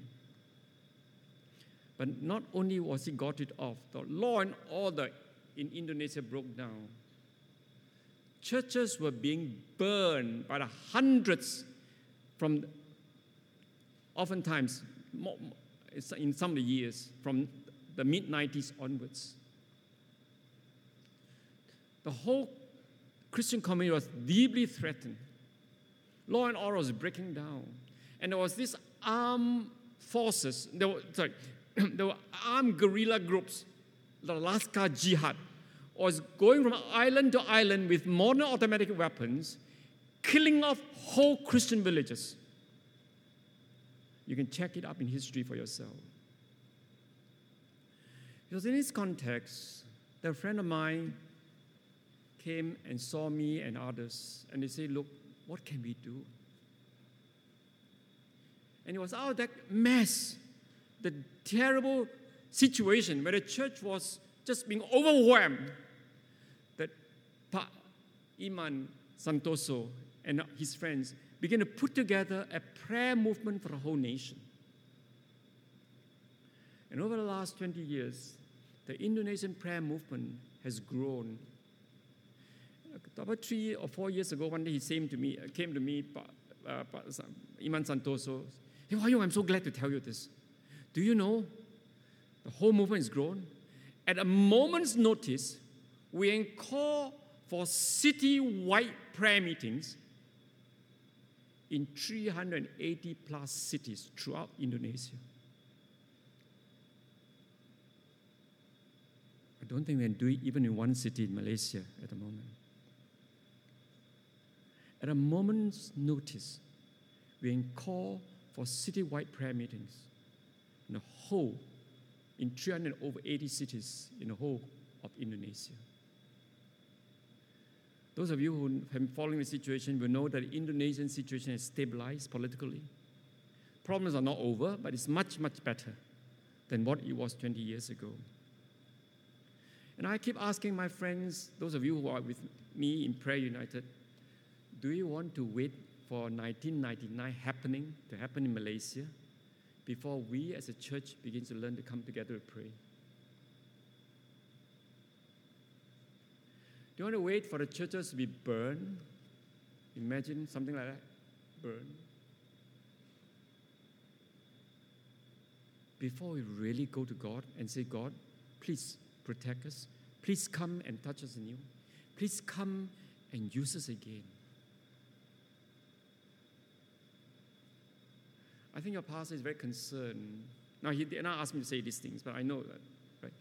But not only was he got it off, the law and order in Indonesia broke down. Churches were being burned by the hundreds from oftentimes in some of the years from the mid 90s onwards. The whole Christian community was deeply threatened. Law and order was breaking down. And there was this armed forces, there were, sorry, there were armed guerrilla groups, the Laskar Jihad, was going from island to island with modern automatic weapons, killing off whole Christian villages. You can check it up in history for yourself. Because in this context, a friend of mine came and saw me and others, and they said, Look, what can we do? And it was out of that mess, the terrible situation where the church was just being overwhelmed, that pa Iman Santoso and his friends began to put together a prayer movement for the whole nation. And over the last 20 years, the Indonesian prayer movement has grown about three or four years ago, one day he came to me, came to me, uh, Iman Santoso. Hey, Hwa Yung, I'm so glad to tell you this. Do you know the whole movement is grown? At a moment's notice, we call for city-wide prayer meetings in 380 plus cities throughout Indonesia. I don't think we can do it even in one city in Malaysia at the moment. At a moment's notice, we can call for citywide prayer meetings in the whole, in 380 cities in the whole of Indonesia. Those of you who have been following the situation will know that the Indonesian situation has stabilized politically. Problems are not over, but it's much, much better than what it was 20 years ago. And I keep asking my friends, those of you who are with me in Prayer United, do you want to wait for 1999 happening to happen in Malaysia before we as a church begin to learn to come together to pray? Do you want to wait for the churches to be burned? Imagine something like that burned. Before we really go to God and say, God, please protect us. Please come and touch us anew. Please come and use us again. I think your pastor is very concerned. Now, he did not ask me to say these things, but I know that, right?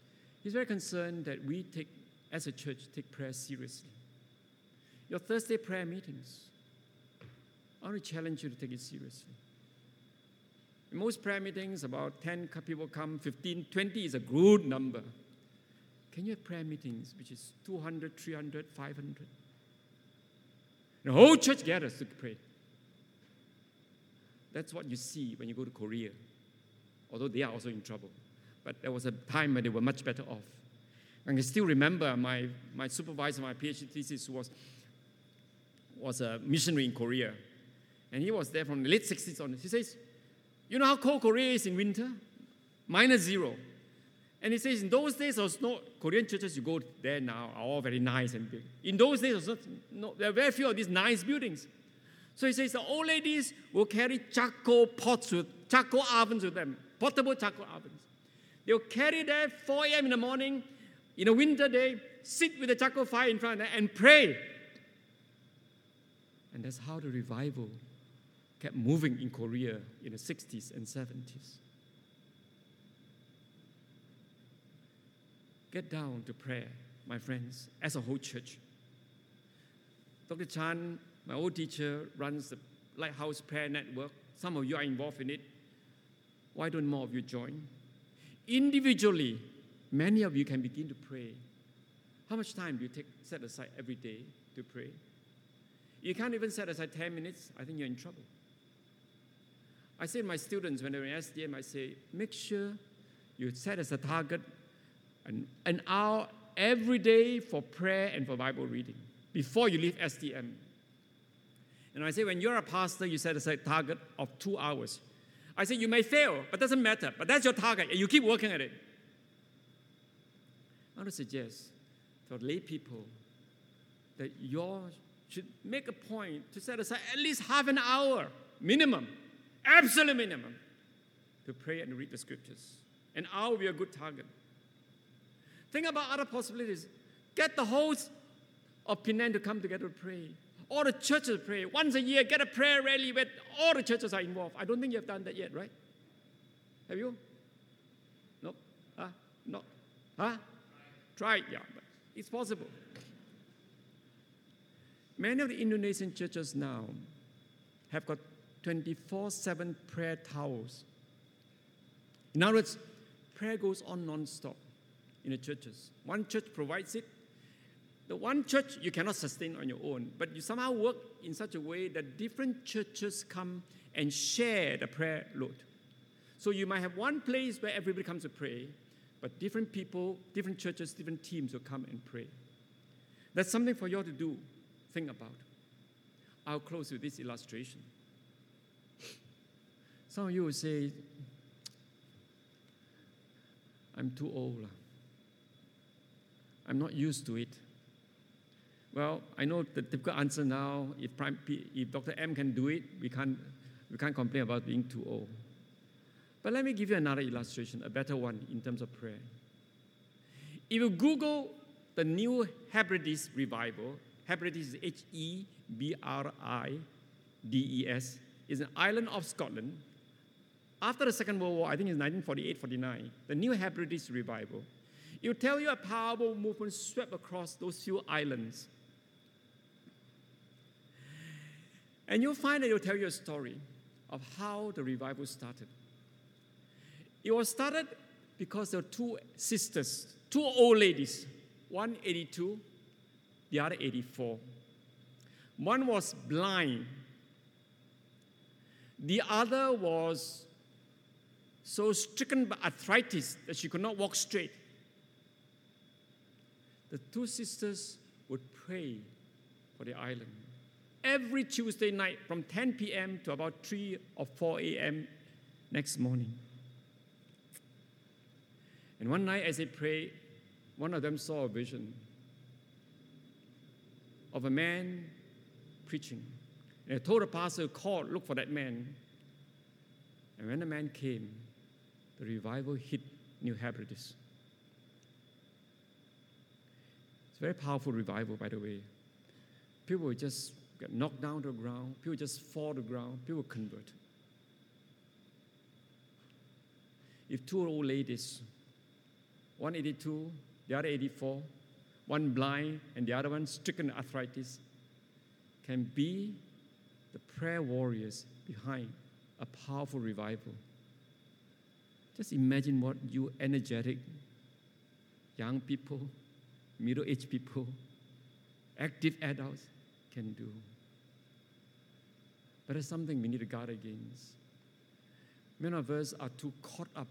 He's very concerned that we take, as a church, take prayer seriously. Your Thursday prayer meetings, I want to challenge you to take it seriously. In most prayer meetings, about 10 people come, 15, 20 is a good number. Can you have prayer meetings which is 200, 300, 500? The whole church gathers to pray. That's what you see when you go to Korea, although they are also in trouble. But there was a time when they were much better off. I can still remember my, my supervisor, my PhD thesis was, was a missionary in Korea. And he was there from the late 60s on. He says, You know how cold Korea is in winter? Minus zero. And he says, in those days, there was no Korean churches you go there now are all very nice and big. In those days, there, no, there are very few of these nice buildings. So he says the old ladies will carry charcoal pots with charcoal ovens with them, portable charcoal ovens. They'll carry there 4 a.m. in the morning, in a winter day, sit with a charcoal fire in front and pray. And that's how the revival kept moving in Korea in the 60s and 70s. Get down to prayer, my friends, as a whole church. Dr. Chan, my old teacher, runs the Lighthouse Prayer Network. Some of you are involved in it. Why don't more of you join? Individually, many of you can begin to pray. How much time do you take, set aside every day to pray? You can't even set aside 10 minutes, I think you're in trouble. I say to my students when they're in STM, I say, make sure you set as a target an, an hour every day for prayer and for Bible reading before you leave STM. And I say, when you're a pastor, you set aside a target of two hours. I say, you may fail, but doesn't matter. But that's your target, and you keep working at it. I want to suggest for lay people that you should make a point to set aside at least half an hour minimum, absolute minimum, to pray and read the scriptures. An hour will be a good target. Think about other possibilities. Get the host of Penang to come together to pray. All the churches pray. Once a year, get a prayer rally where all the churches are involved. I don't think you have done that yet, right? Have you? No? Huh? Not? Huh? Try it, yeah. But it's possible. Many of the Indonesian churches now have got 24 7 prayer towers. In other words, prayer goes on non stop in the churches. One church provides it. The one church you cannot sustain on your own, but you somehow work in such a way that different churches come and share the prayer load. So you might have one place where everybody comes to pray, but different people, different churches, different teams will come and pray. That's something for you all to do, think about. I'll close with this illustration. Some of you will say, I'm too old. I'm not used to it. Well, I know the typical answer now, if, if Dr. M can do it, we can't, we can't complain about being too old. But let me give you another illustration, a better one in terms of prayer. If you Google the new Hebrides revival, Hebrides is H E B R I D E S, is an island of Scotland. After the Second World War, I think it's 1948 49, the new Hebrides revival It'll tell you a powerful movement swept across those few islands. And you'll find that it'll tell you a story of how the revival started. It was started because there were two sisters, two old ladies, one 82, the other 84. One was blind, the other was so stricken by arthritis that she could not walk straight the two sisters would pray for the island. Every Tuesday night from 10 p.m. to about 3 or 4 a.m. next morning. And one night as they prayed, one of them saw a vision of a man preaching. And they told the pastor, call, look for that man. And when the man came, the revival hit New Hebrides. It's a very powerful revival, by the way. People just get knocked down to the ground, people just fall to the ground, people convert. If two old ladies, one 82, the other 84, one blind and the other one stricken arthritis, can be the prayer warriors behind a powerful revival, Just imagine what you energetic young people, middle aged people, active adults can do. But it's something we need to guard against. Many of us are too caught up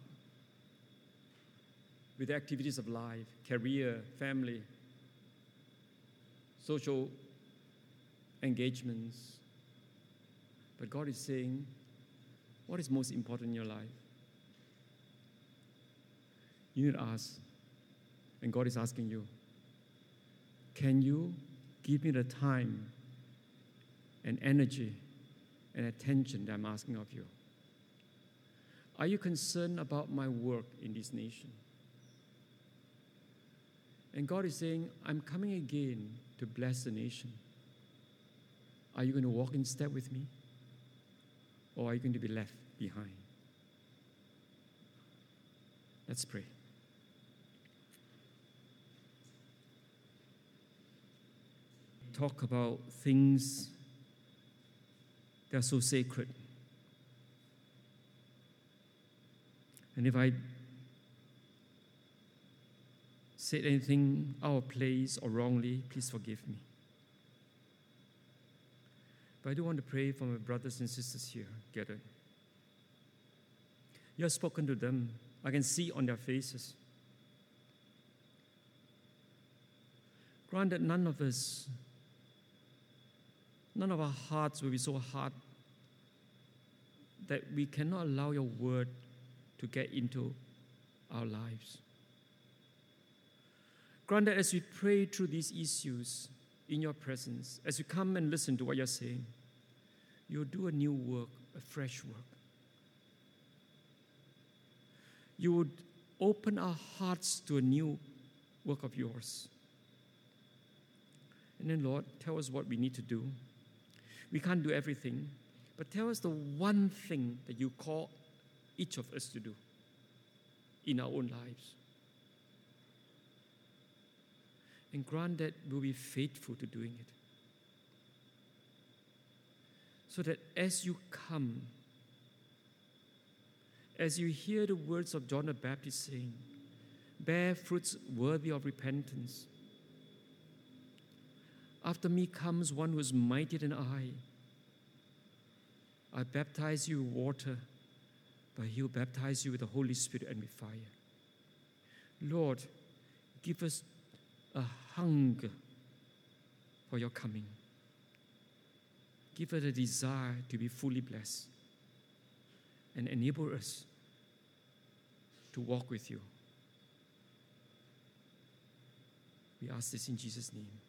with activities of life, career, family, social engagements. But God is saying, what is most important in your life? You need to ask. And God is asking you, can you give me the time and energy and attention that I'm asking of you? Are you concerned about my work in this nation? And God is saying, I'm coming again to bless the nation. Are you going to walk in step with me? Or are you going to be left behind? Let's pray. Talk about things that are so sacred. And if I said anything out of place or wrongly, please forgive me. But I do want to pray for my brothers and sisters here gathered. You have spoken to them. I can see on their faces. Granted, none of us, none of our hearts will be so hard that we cannot allow your word to get into our lives. Granted, as we pray through these issues in your presence, as we come and listen to what you're saying, you'll do a new work, a fresh work. You would open our hearts to a new work of yours. And then, Lord, tell us what we need to do. We can't do everything, but tell us the one thing that you call each of us to do in our own lives. And grant that we'll be faithful to doing it. So that as you come, as you hear the words of John the Baptist saying, bear fruits worthy of repentance. After me comes one who is mightier than I. I baptize you with water, but he'll baptize you with the Holy Spirit and with fire. Lord, give us a hunger for your coming. Give us a desire to be fully blessed and enable us to walk with you. We ask this in Jesus' name.